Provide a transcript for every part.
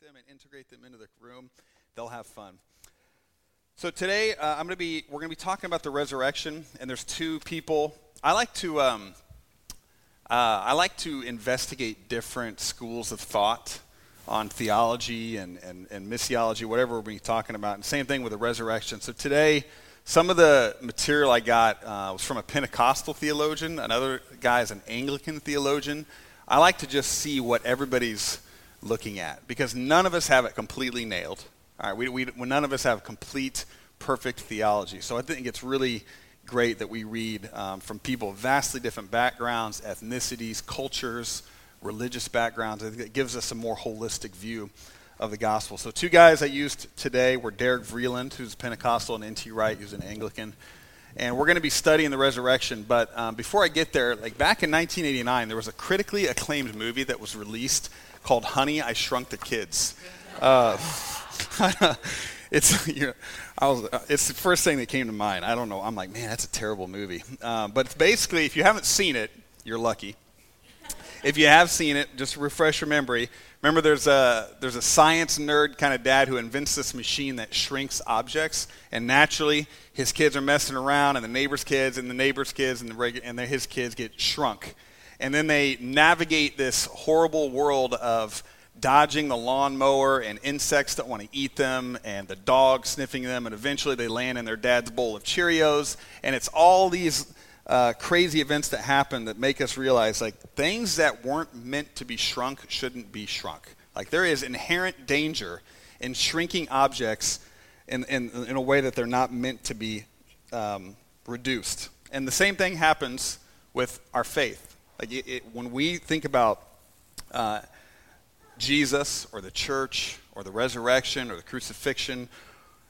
them and integrate them into the room, they'll have fun. So today, uh, I'm going to be we're going to be talking about the resurrection, and there's two people. I like to um, uh, I like to investigate different schools of thought on theology and, and, and missiology, whatever we're be talking about. And same thing with the resurrection. So today, some of the material I got uh, was from a Pentecostal theologian. Another guy is an Anglican theologian. I like to just see what everybody's looking at because none of us have it completely nailed. All right, we, we, none of us have complete, perfect theology. So I think it's really great that we read um, from people of vastly different backgrounds, ethnicities, cultures, religious backgrounds. I think it gives us a more holistic view of the gospel. So two guys I used today were Derek Vreeland, who's Pentecostal, and N.T. Wright, who's an Anglican. And we're going to be studying the resurrection. But um, before I get there, like back in 1989, there was a critically acclaimed movie that was released called Honey, I Shrunk the Kids. Uh, it's you know, I was, uh, it's the first thing that came to mind. I don't know. I'm like, man, that's a terrible movie. Um, but basically, if you haven't seen it, you're lucky. If you have seen it, just refresh your memory. Remember, there's a there's a science nerd kind of dad who invents this machine that shrinks objects, and naturally, his kids are messing around, and the neighbor's kids, and the neighbor's kids, and the regu- and his kids get shrunk, and then they navigate this horrible world of dodging the lawnmower and insects that want to eat them and the dog sniffing them. And eventually they land in their dad's bowl of cheerios. And it's all these uh, crazy events that happen that make us realize like things that weren't meant to be shrunk shouldn't be shrunk. Like there is inherent danger in shrinking objects in, in, in a way that they're not meant to be um, reduced. And the same thing happens with our faith like it, it, when we think about uh, Jesus or the church or the resurrection or the crucifixion,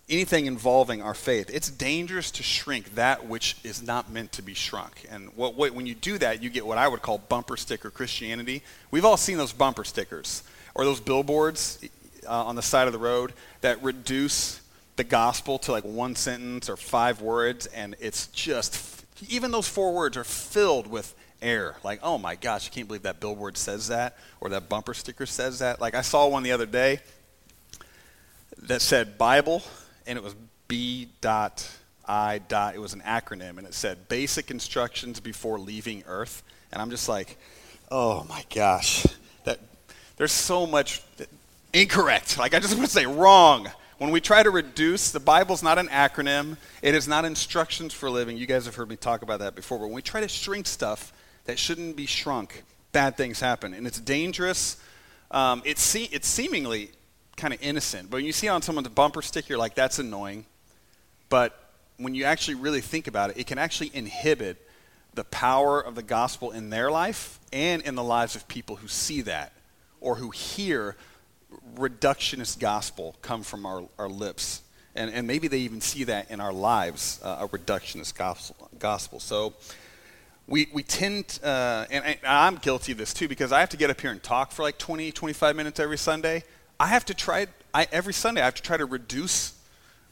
anything involving our faith, it's dangerous to shrink that which is not meant to be shrunk. And what, what, when you do that, you get what I would call bumper sticker Christianity. We've all seen those bumper stickers or those billboards uh, on the side of the road that reduce the gospel to like one sentence or five words, and it's just, even those four words are filled with air. Like, oh my gosh, I can't believe that billboard says that or that bumper sticker says that. Like, I saw one the other day that said Bible, and it was B dot I dot. It was an acronym, and it said basic instructions before leaving Earth. And I'm just like, oh my gosh, that there's so much incorrect. Like, I just want to say wrong. When we try to reduce, the Bible's not an acronym. It is not instructions for living. You guys have heard me talk about that before. But when we try to shrink stuff, that shouldn't be shrunk, bad things happen. And it's dangerous. Um, it's, se- it's seemingly kind of innocent. But when you see on someone's bumper sticker, you're like, that's annoying. But when you actually really think about it, it can actually inhibit the power of the gospel in their life and in the lives of people who see that or who hear reductionist gospel come from our, our lips. And, and maybe they even see that in our lives, uh, a reductionist gospel. gospel. So we, we tend, uh, and, and I'm guilty of this too, because I have to get up here and talk for like 20, 25 minutes every Sunday. I have to try, I, every Sunday, I have to try to reduce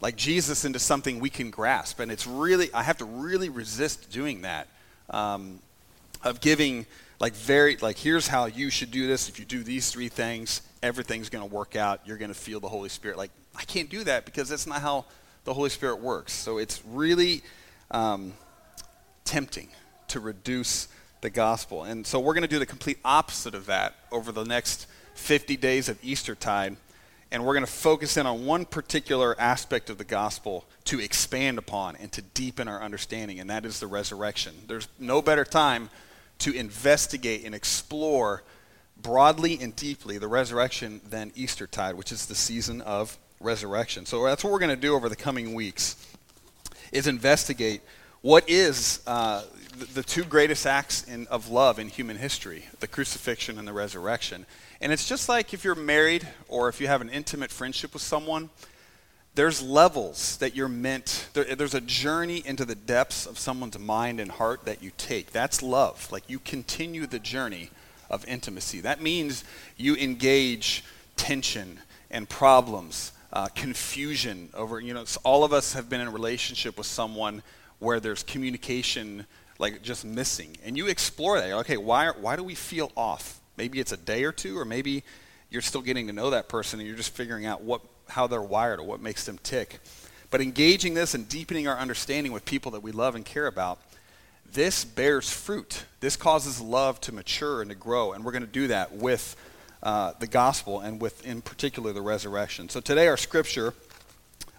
like Jesus into something we can grasp. And it's really, I have to really resist doing that. Um, of giving, like, very, like, here's how you should do this. If you do these three things, everything's going to work out. You're going to feel the Holy Spirit. Like, I can't do that because that's not how the Holy Spirit works. So it's really um, tempting to reduce the gospel. And so we're going to do the complete opposite of that over the next 50 days of Eastertide. And we're going to focus in on one particular aspect of the gospel to expand upon and to deepen our understanding, and that is the resurrection. There's no better time to investigate and explore broadly and deeply the resurrection than Eastertide, which is the season of resurrection. So that's what we're going to do over the coming weeks is investigate what is uh, the, two greatest acts in, of love in human history the crucifixion and the resurrection. And it's just like if you're married or if you have an intimate friendship with someone, there's levels that you're meant, there, there's a journey into the depths of someone's mind and heart that you take. That's love. Like you continue the journey of intimacy. That means you engage tension and problems, uh, confusion over, you know, all of us have been in a relationship with someone where there's communication like just missing. And you explore that. You're like, okay, why, why do we feel off? Maybe it's a day or two, or maybe you're still getting to know that person and you're just figuring out what, how they're wired or what makes them tick. But engaging this and deepening our understanding with people that we love and care about, this bears fruit. This causes love to mature and to grow. And we're going to do that with uh, the gospel and with, in particular, the resurrection. So today, our scripture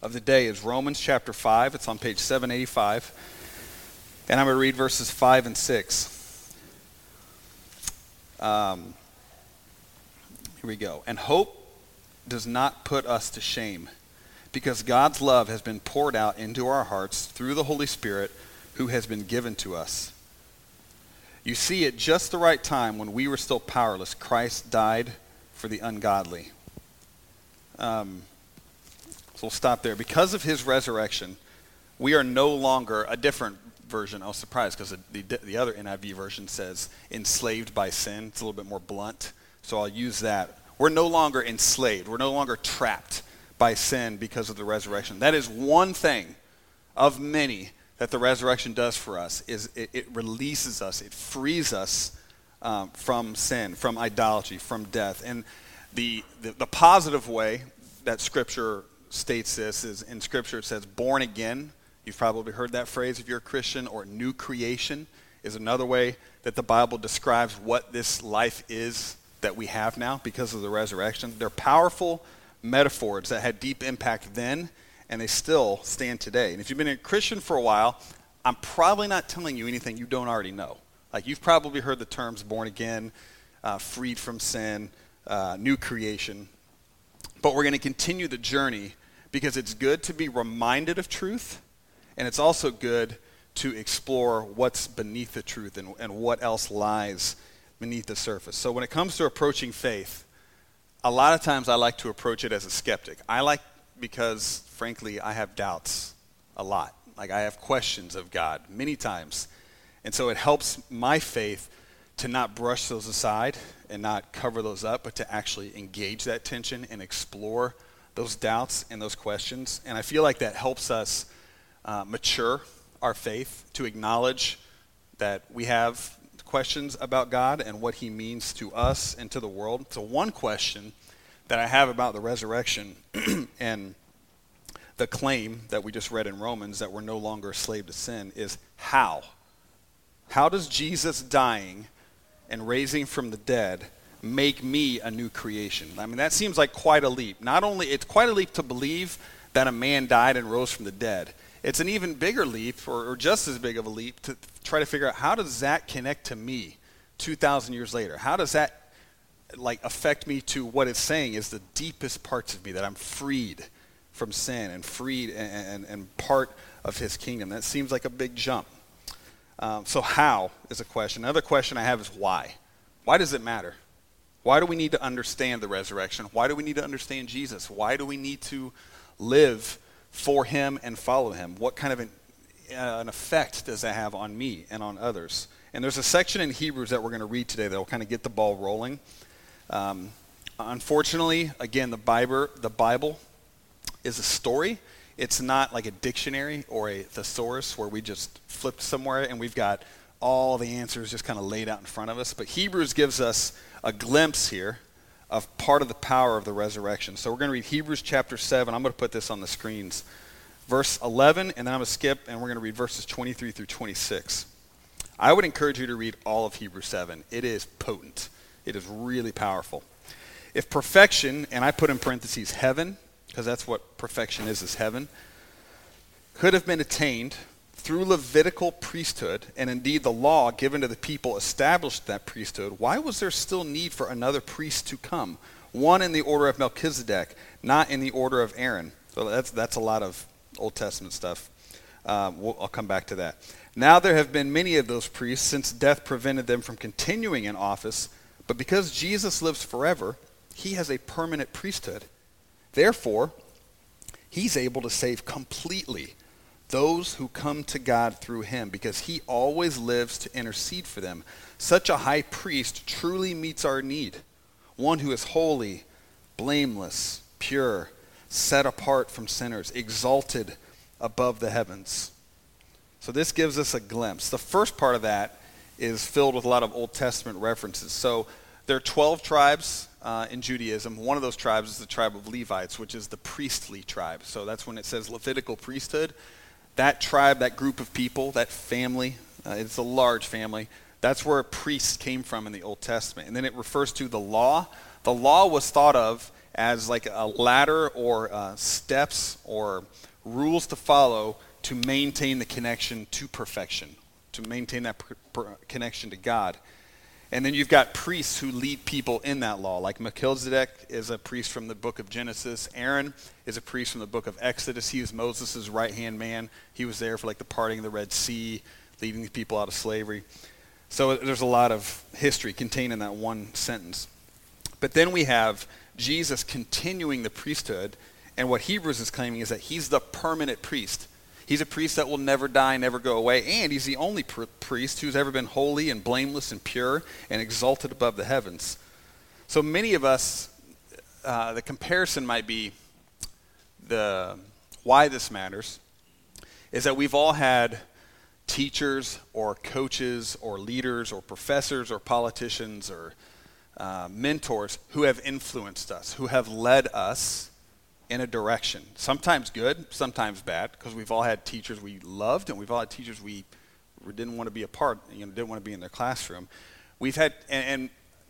of the day is Romans chapter 5. It's on page 785. And I'm going to read verses 5 and 6. Um, here we go. And hope does not put us to shame because God's love has been poured out into our hearts through the Holy Spirit who has been given to us. You see, at just the right time, when we were still powerless, Christ died for the ungodly. Um, so we'll stop there. Because of his resurrection, we are no longer a different version. I was surprised because the, the, the other NIV version says enslaved by sin. It's a little bit more blunt. So I'll use that. We're no longer enslaved. We're no longer trapped by sin because of the resurrection. That is one thing of many that the resurrection does for us is it, it releases us, it frees us um, from sin, from idolatry, from death. And the, the, the positive way that Scripture states this is in Scripture it says born again. You've probably heard that phrase if you're a Christian, or new creation is another way that the Bible describes what this life is that we have now because of the resurrection. They're powerful metaphors that had deep impact then, and they still stand today. And if you've been a Christian for a while, I'm probably not telling you anything you don't already know. Like you've probably heard the terms born again, uh, freed from sin, uh, new creation. But we're going to continue the journey because it's good to be reminded of truth, and it's also good to explore what's beneath the truth and, and what else lies beneath the surface. So when it comes to approaching faith, a lot of times I like to approach it as a skeptic. I like because, frankly, I have doubts a lot. Like I have questions of God many times. And so it helps my faith to not brush those aside and not cover those up, but to actually engage that tension and explore those doubts and those questions. And I feel like that helps us uh, mature our faith to acknowledge that we have questions about God and what he means to us and to the world. So, one question that I have about the resurrection and the claim that we just read in Romans that we're no longer a slave to sin is how? How does Jesus dying and raising from the dead make me a new creation? I mean, that seems like quite a leap. Not only, it's quite a leap to believe that a man died and rose from the dead. It's an even bigger leap, or, or just as big of a leap, to try to figure out how does that connect to me 2,000 years later? How does that like affect me to what it's saying is the deepest parts of me that I'm freed from sin and freed and, and, and part of his kingdom. That seems like a big jump. Um, so, how is a question. Another question I have is why? Why does it matter? Why do we need to understand the resurrection? Why do we need to understand Jesus? Why do we need to live for him and follow him? What kind of an, uh, an effect does that have on me and on others? And there's a section in Hebrews that we're going to read today that will kind of get the ball rolling. Um, unfortunately, again, the Bible, the Bible is a story. It's not like a dictionary or a thesaurus where we just flip somewhere and we've got all the answers just kind of laid out in front of us. But Hebrews gives us a glimpse here of part of the power of the resurrection. So we're going to read Hebrews chapter 7. I'm going to put this on the screens. Verse 11, and then I'm going to skip, and we're going to read verses 23 through 26. I would encourage you to read all of Hebrews 7. It is potent, it is really powerful. If perfection, and I put in parentheses heaven, because that's what perfection is, is heaven, could have been attained through Levitical priesthood, and indeed the law given to the people established that priesthood, why was there still need for another priest to come? One in the order of Melchizedek, not in the order of Aaron. So that's, that's a lot of Old Testament stuff. Um, we'll, I'll come back to that. Now there have been many of those priests since death prevented them from continuing in office, but because Jesus lives forever, he has a permanent priesthood. Therefore, he's able to save completely those who come to God through him, because he always lives to intercede for them. Such a high priest truly meets our need, one who is holy, blameless, pure, set apart from sinners, exalted above the heavens. So this gives us a glimpse. The first part of that is filled with a lot of Old Testament references. So there are 12 tribes uh, in Judaism. One of those tribes is the tribe of Levites, which is the priestly tribe. So that's when it says Levitical priesthood. That tribe, that group of people, that family, uh, it's a large family. That's where priests came from in the Old Testament. And then it refers to the law. The law was thought of as like a ladder or uh, steps or rules to follow to maintain the connection to perfection, to maintain that per- per connection to God. And then you've got priests who lead people in that law, like Melchizedek is a priest from the book of Genesis. Aaron is a priest from the book of Exodus. He was Moses' right hand man. He was there for like the parting of the Red Sea, leading the people out of slavery. So there's a lot of history contained in that one sentence. But then we have Jesus continuing the priesthood, and what Hebrews is claiming is that he's the permanent priest. He's a priest that will never die, never go away, and he's the only pr- priest who's ever been holy and blameless and pure and exalted above the heavens. So many of us, uh, the comparison might be the why this matters is that we've all had teachers or coaches or leaders or professors or politicians or uh, mentors who have influenced us, who have led us in a direction. Sometimes good, sometimes bad, because we've all had teachers we loved and we've all had teachers we didn't want to be a part, you know, didn't want to be in their classroom. We've had, and, and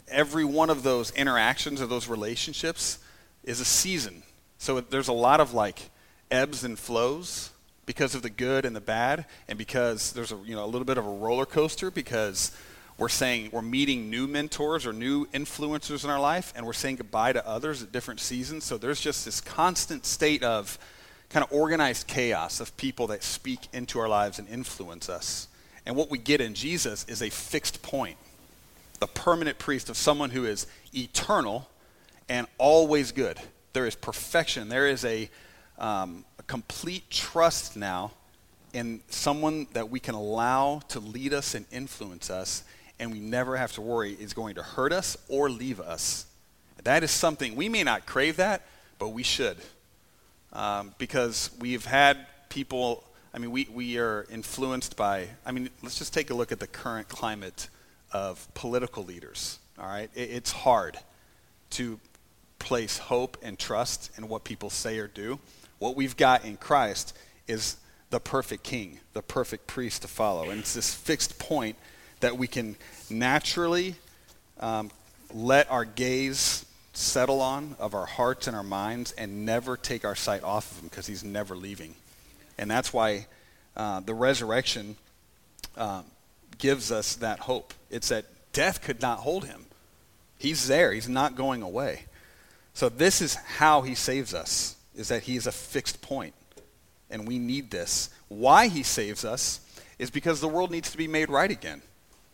every one of those interactions or those relationships is a season. So there's a lot of like ebbs and flows because of the good and the bad, and because there's a you know a little bit of a roller coaster because we're saying we're meeting new mentors or new influencers in our life, and we're saying goodbye to others at different seasons. So there's just this constant state of kind of organized chaos of people that speak into our lives and influence us. And what we get in Jesus is a fixed point, the permanent priest of someone who is eternal and always good. There is perfection. There is a, um, a complete trust now in someone that we can allow to lead us and influence us and we never have to worry is going to hurt us or leave us. That is something, we may not crave that, but we should. Um, because we've had people, I mean, we, we are influenced by, I mean, let's just take a look at the current climate of political leaders, all right? It, it's hard to place hope and trust in what people say or do. What we've got in Christ is the perfect king, the perfect priest to follow. And it's this fixed point that we can naturally um, let our gaze settle on of our hearts and our minds and never take our sight off of him because he's never leaving. And that's why uh, the resurrection uh, gives us that hope. It's that death could not hold him. He's there. He's not going away. So this is how he saves us, is that he is a fixed point. And we need this. Why he saves us is because the world needs to be made right again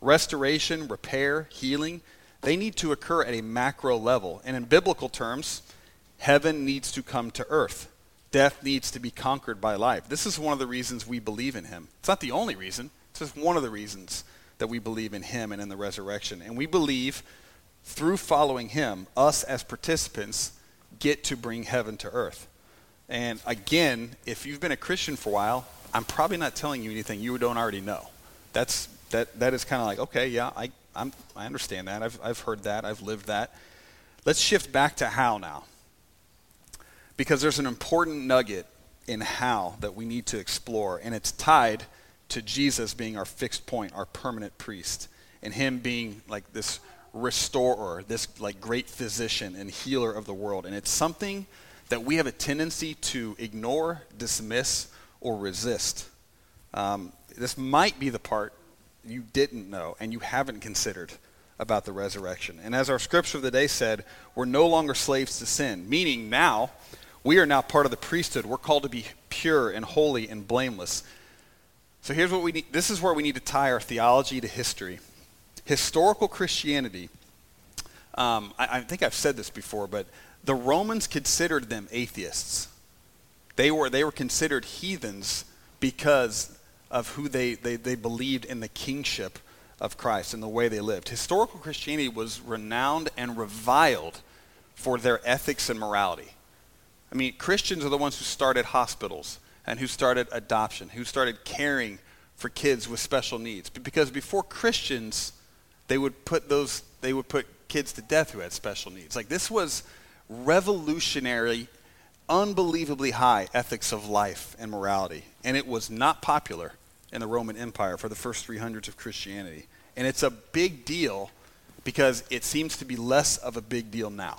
restoration, repair, healing, they need to occur at a macro level. And in biblical terms, heaven needs to come to earth. Death needs to be conquered by life. This is one of the reasons we believe in him. It's not the only reason, it's just one of the reasons that we believe in him and in the resurrection. And we believe through following him, us as participants get to bring heaven to earth. And again, if you've been a Christian for a while, I'm probably not telling you anything you don't already know. That's that, that is kind of like, okay, yeah, I, I'm, I understand that. I've, I've heard that. I've lived that. Let's shift back to how now. Because there's an important nugget in how that we need to explore, and it's tied to Jesus being our fixed point, our permanent priest, and him being like this restorer, this like great physician and healer of the world. And it's something that we have a tendency to ignore, dismiss, or resist. Um, this might be the part you didn't know and you haven't considered about the resurrection. And as our scripture of the day said, we're no longer slaves to sin, meaning now we are now part of the priesthood. We're called to be pure and holy and blameless. So here's what we need this is where we need to tie our theology to history. Historical Christianity, um, I, I think I've said this before, but the Romans considered them atheists. They were, they were considered heathens because of who they, they, they believed in the kingship of Christ and the way they lived. Historical Christianity was renowned and reviled for their ethics and morality. I mean, Christians are the ones who started hospitals and who started adoption, who started caring for kids with special needs. Because before Christians, they would put those they would put kids to death who had special needs. Like this was revolutionary, unbelievably high ethics of life and morality. And it was not popular in the Roman Empire for the first 300s of Christianity. And it's a big deal because it seems to be less of a big deal now.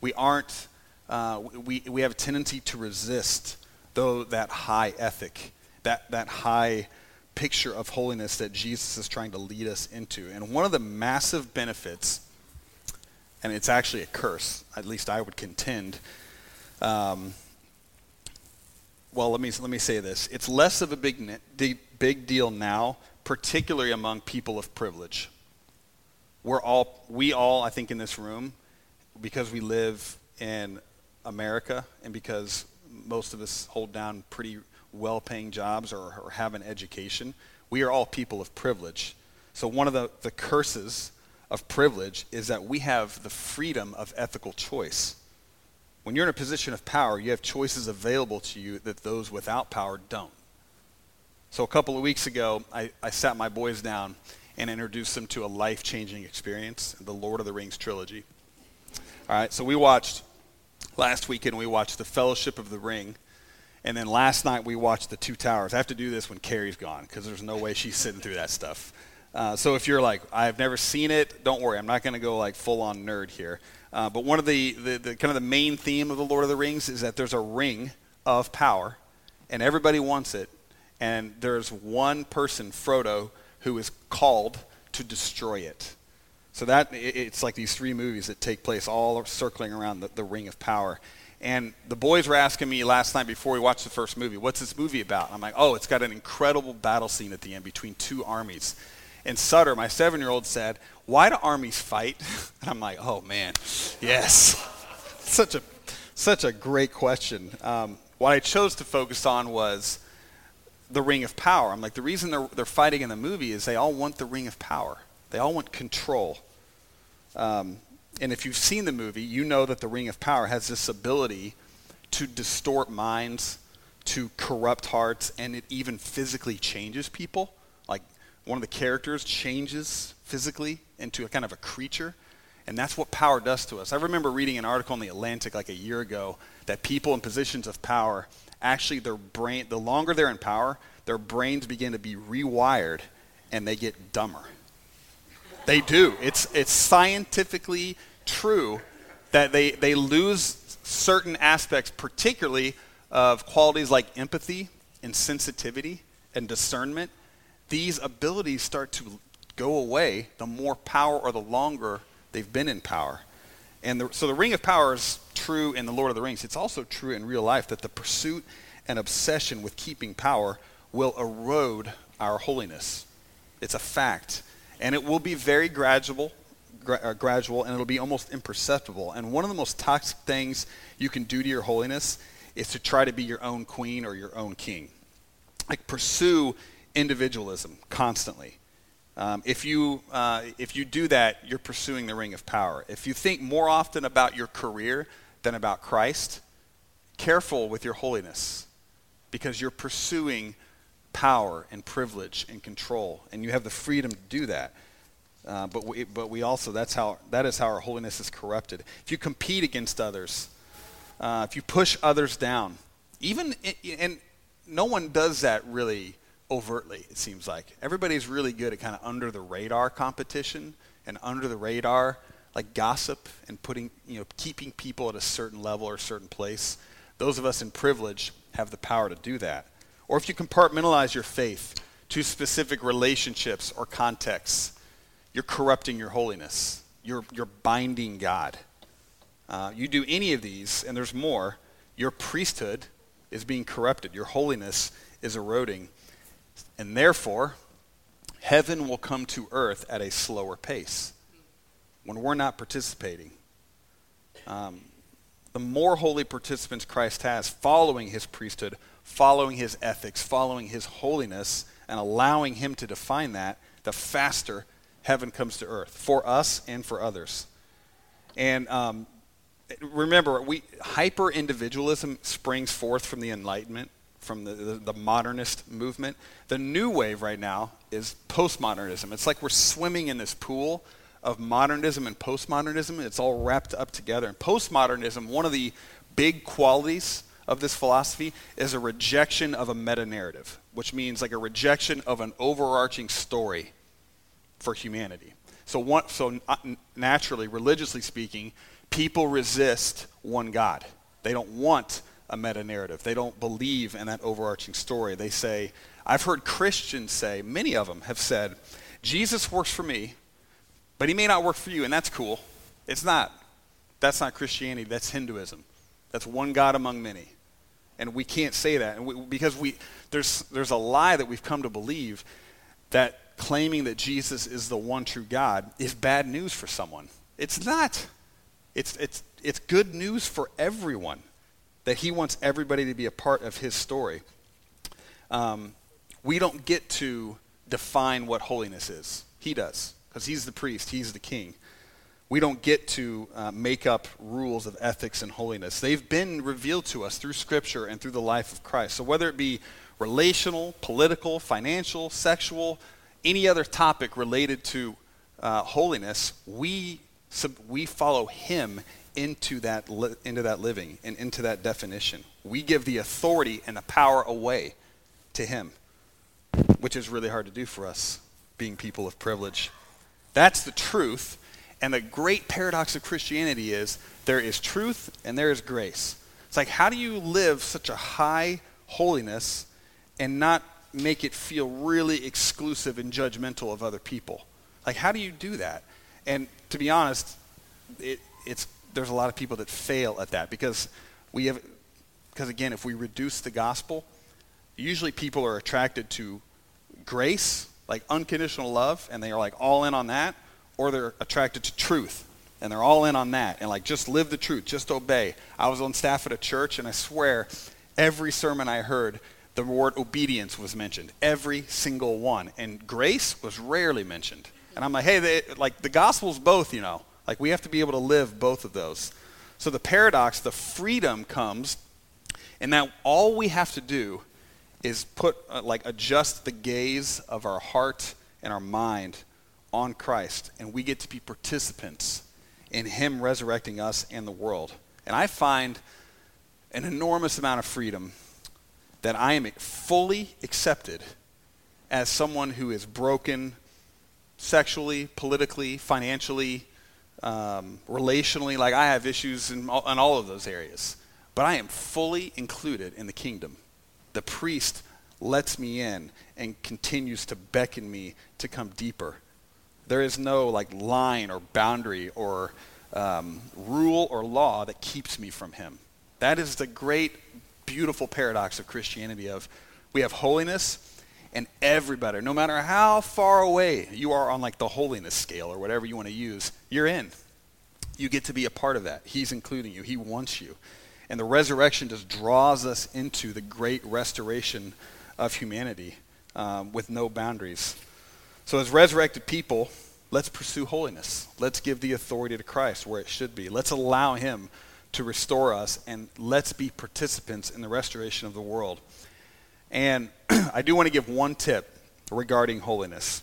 We aren't, uh, we, we have a tendency to resist, though, that high ethic, that, that high picture of holiness that Jesus is trying to lead us into. And one of the massive benefits, and it's actually a curse, at least I would contend. Um, well, let me let me say this: it's less of a big big deal now, particularly among people of privilege. We're all we all, I think, in this room, because we live in America and because most of us hold down pretty well paying jobs or, or have an education. We are all people of privilege. So, one of the, the curses of privilege is that we have the freedom of ethical choice. When you're in a position of power, you have choices available to you that those without power don't. So, a couple of weeks ago, I, I sat my boys down and introduced them to a life changing experience, the Lord of the Rings trilogy. All right, so we watched, last weekend, we watched The Fellowship of the Ring and then last night we watched The Two Towers. I have to do this when Carrie's gone because there's no way she's sitting through that stuff. Uh, so if you're like, I've never seen it, don't worry. I'm not going to go like full on nerd here. Uh, but one of the, the, the kind of the main theme of the Lord of the Rings is that there's a ring of power, and everybody wants it. And there's one person, Frodo, who is called to destroy it. So that it's like these three movies that take place all circling around the, the ring of power. And the boys were asking me last night before we watched the first movie, what's this movie about? I'm like, oh, it's got an incredible battle scene at the end between two armies. And Sutter, my seven year old, said, why do armies fight? And I'm like, oh, man, yes. such, a, such a great question. Um, what I chose to focus on was the ring of power. I'm like, the reason they're, they're fighting in the movie is they all want the ring of power, they all want control. Um, and if you've seen the movie, you know that the Ring of Power has this ability to distort minds, to corrupt hearts, and it even physically changes people. One of the characters changes physically into a kind of a creature. And that's what power does to us. I remember reading an article in the Atlantic like a year ago that people in positions of power actually their brain the longer they're in power, their brains begin to be rewired and they get dumber. They do. It's, it's scientifically true that they, they lose certain aspects, particularly of qualities like empathy and sensitivity and discernment. These abilities start to go away the more power or the longer they've been in power. And the, so the ring of power is true in the Lord of the Rings. It's also true in real life that the pursuit and obsession with keeping power will erode our holiness. It's a fact and it will be very gradual, gra- uh, gradual, and it'll be almost imperceptible. And one of the most toxic things you can do to your holiness is to try to be your own queen or your own king. Like pursue individualism constantly. Um, if you uh, if you do that, you're pursuing the ring of power. If you think more often about your career than about Christ, careful with your holiness, because you're pursuing power and privilege and control, and you have the freedom to do that. Uh, but we, but we also that's how that is how our holiness is corrupted. If you compete against others, uh, if you push others down, even and no one does that really overtly. It seems like everybody's really good at kind of under the radar competition and under the radar like gossip and putting you know keeping people at a certain level or a certain place. Those of us in privilege have the power to do that or if you compartmentalize your faith to specific relationships or contexts, you're corrupting your holiness. You're, you're binding God. Uh, you do any of these, and there's more, your priesthood is being corrupted. Your holiness is eroding. And therefore, heaven will come to earth at a slower pace when we're not participating. Um, the more holy participants Christ has following his priesthood, following his ethics, following his holiness, and allowing him to define that, the faster heaven comes to earth for us and for others. And um, remember, we hyper individualism springs forth from the Enlightenment, from the, the, the, modernist movement. The new wave right now is postmodernism. It's like we're swimming in this pool of modernism and postmodernism. It's all wrapped up together. And postmodernism, one of the big qualities of this philosophy is a rejection of a meta narrative, which means like a rejection of an overarching story for humanity. So, one, so uh, naturally, religiously speaking, people resist one God. They don't want a meta narrative. They don't believe in that overarching story. They say, I've heard Christians say, many of them have said, Jesus works for me, but he may not work for you, and that's cool. It's not. That's not Christianity, that's Hinduism. That's one God among many. And we can't say that and we, because we, there's, there's a lie that we've come to believe that claiming that Jesus is the one true God is bad news for someone. It's not. It's, it's, it's good news for everyone that he wants everybody to be a part of his story. Um, we don't get to define what holiness is. He does, because he's the priest, he's the king. We don't get to uh, make up rules of ethics and holiness. They've been revealed to us through Scripture and through the life of Christ. So, whether it be relational, political, financial, sexual, any other topic related to uh, holiness, we, sub- we follow Him into that, li- into that living and into that definition. We give the authority and the power away to Him which is really hard to do for us, being people of privilege. That's the truth. And the great paradox of Christianity is there is truth and there is grace. It's like, how do you live such a high holiness and not make it feel really exclusive and judgmental of other people? Like, how do you do that? And to be honest, it, it's, there's a lot of people that fail at that because we have, because again, if we reduce the gospel, usually people are attracted to grace, like unconditional love, and they are like all in on that, or they're attracted to truth and they're all in on that and like just live the truth, just obey. I was on staff at a church and I swear every sermon I heard, the word obedience was mentioned, every single one, and grace was rarely mentioned. And I'm like, hey, they, like the gospel's both, you know, like we have to be able to live both of those. So the paradox, the freedom comes, and that all we have to do is put, uh, like, adjust the gaze of our heart and our mind on Christ, and we get to be participants in Him resurrecting us and the world. And I find an enormous amount of freedom that I am fully accepted as someone who is broken sexually, politically, financially, um, relationally. Like I have issues in all, in all of those areas. But I am fully included in the kingdom the priest lets me in and continues to beckon me to come deeper. There is no like line or boundary or um, rule or law that keeps me from him. That is the great, beautiful paradox of Christianity of we have holiness and everybody, no matter how far away you are on like the holiness scale or whatever you want to use, you're in. You get to be a part of that. He's including you. He wants you. And the resurrection just draws us into the great restoration of humanity um, with no boundaries. So, as resurrected people, let's pursue holiness. Let's give the authority to Christ where it should be. Let's allow Him to restore us, and let's be participants in the restoration of the world. And I do want to give one tip regarding holiness,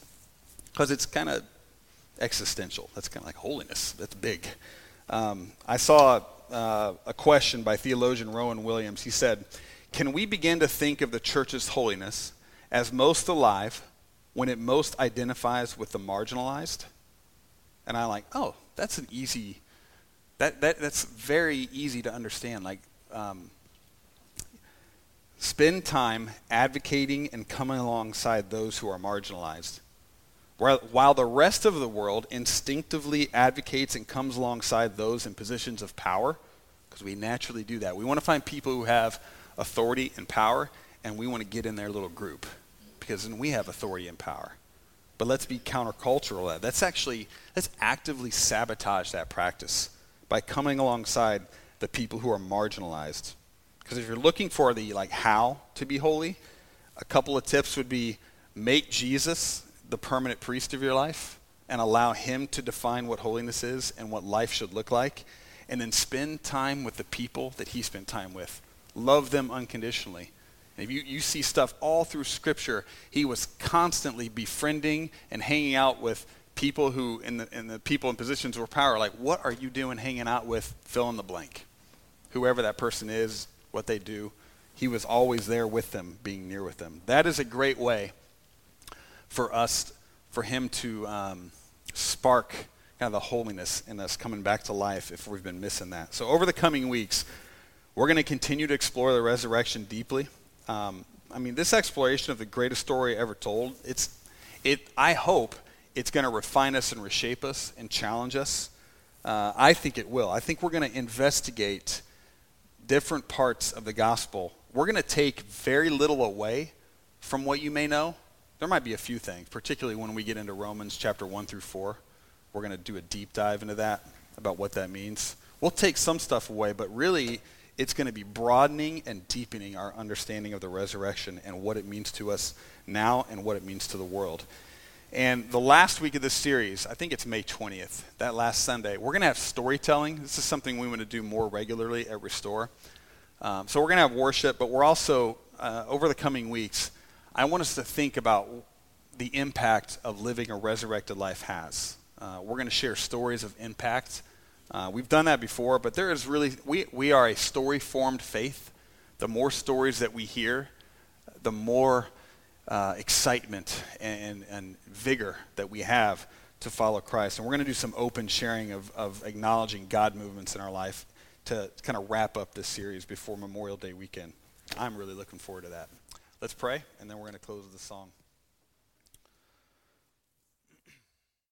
because it's kind of existential. That's kind of like holiness. That's big. Um, I saw uh, a question by theologian Rowan Williams. He said, Can we begin to think of the church's holiness as most alive when it most identifies with the marginalized? And I'm like, oh, that's an easy, that, that, that's very easy to understand. Like, um, spend time advocating and coming alongside those who are marginalized. While the rest of the world instinctively advocates and comes alongside those in positions of power, because we naturally do that. We want to find people who have authority and power, and we want to get in their little group because then we have authority and power. But let's be countercultural. That's actually let's actively sabotage that practice by coming alongside the people who are marginalized. Because if you're looking for the like how to be holy, a couple of tips would be make Jesus the permanent priest of your life and allow him to define what holiness is and what life should look like and then spend time with the people that he spent time with. Love them unconditionally. If you, you see stuff all through Scripture, he was constantly befriending and hanging out with people who, in the, in the people in positions of power, like, what are you doing hanging out with fill in the blank? Whoever that person is, what they do, he was always there with them, being near with them. That is a great way for us, for him to um, spark kind of the holiness in us coming back to life if we've been missing that. So, over the coming weeks, we're going to continue to explore the resurrection deeply. Um, I mean, this exploration of the greatest story ever told, it's, it, I hope it's going to refine us and reshape us and challenge us. Uh, I think it will. I think we're going to investigate different parts of the gospel. We're going to take very little away from what you may know. There might be a few things, particularly when we get into Romans chapter 1 through 4. We're going to do a deep dive into that, about what that means. We'll take some stuff away, but really, it's going to be broadening and deepening our understanding of the resurrection and what it means to us now and what it means to the world. And the last week of this series, I think it's May 20th, that last Sunday, we're going to have storytelling. This is something we want to do more regularly at Restore. Um, so we're going to have worship, but we're also, uh, over the coming weeks, I want us to think about the impact of living a resurrected life has. Uh, we're going to share stories of impact uh, we've done that before, but there is really, we, we are a story formed faith. The more stories that we hear, the more uh, excitement and, and vigor that we have to follow Christ. And we're going to do some open sharing of, of acknowledging God movements in our life to kind of wrap up this series before Memorial Day weekend. I'm really looking forward to that. Let's pray, and then we're going to close with a song.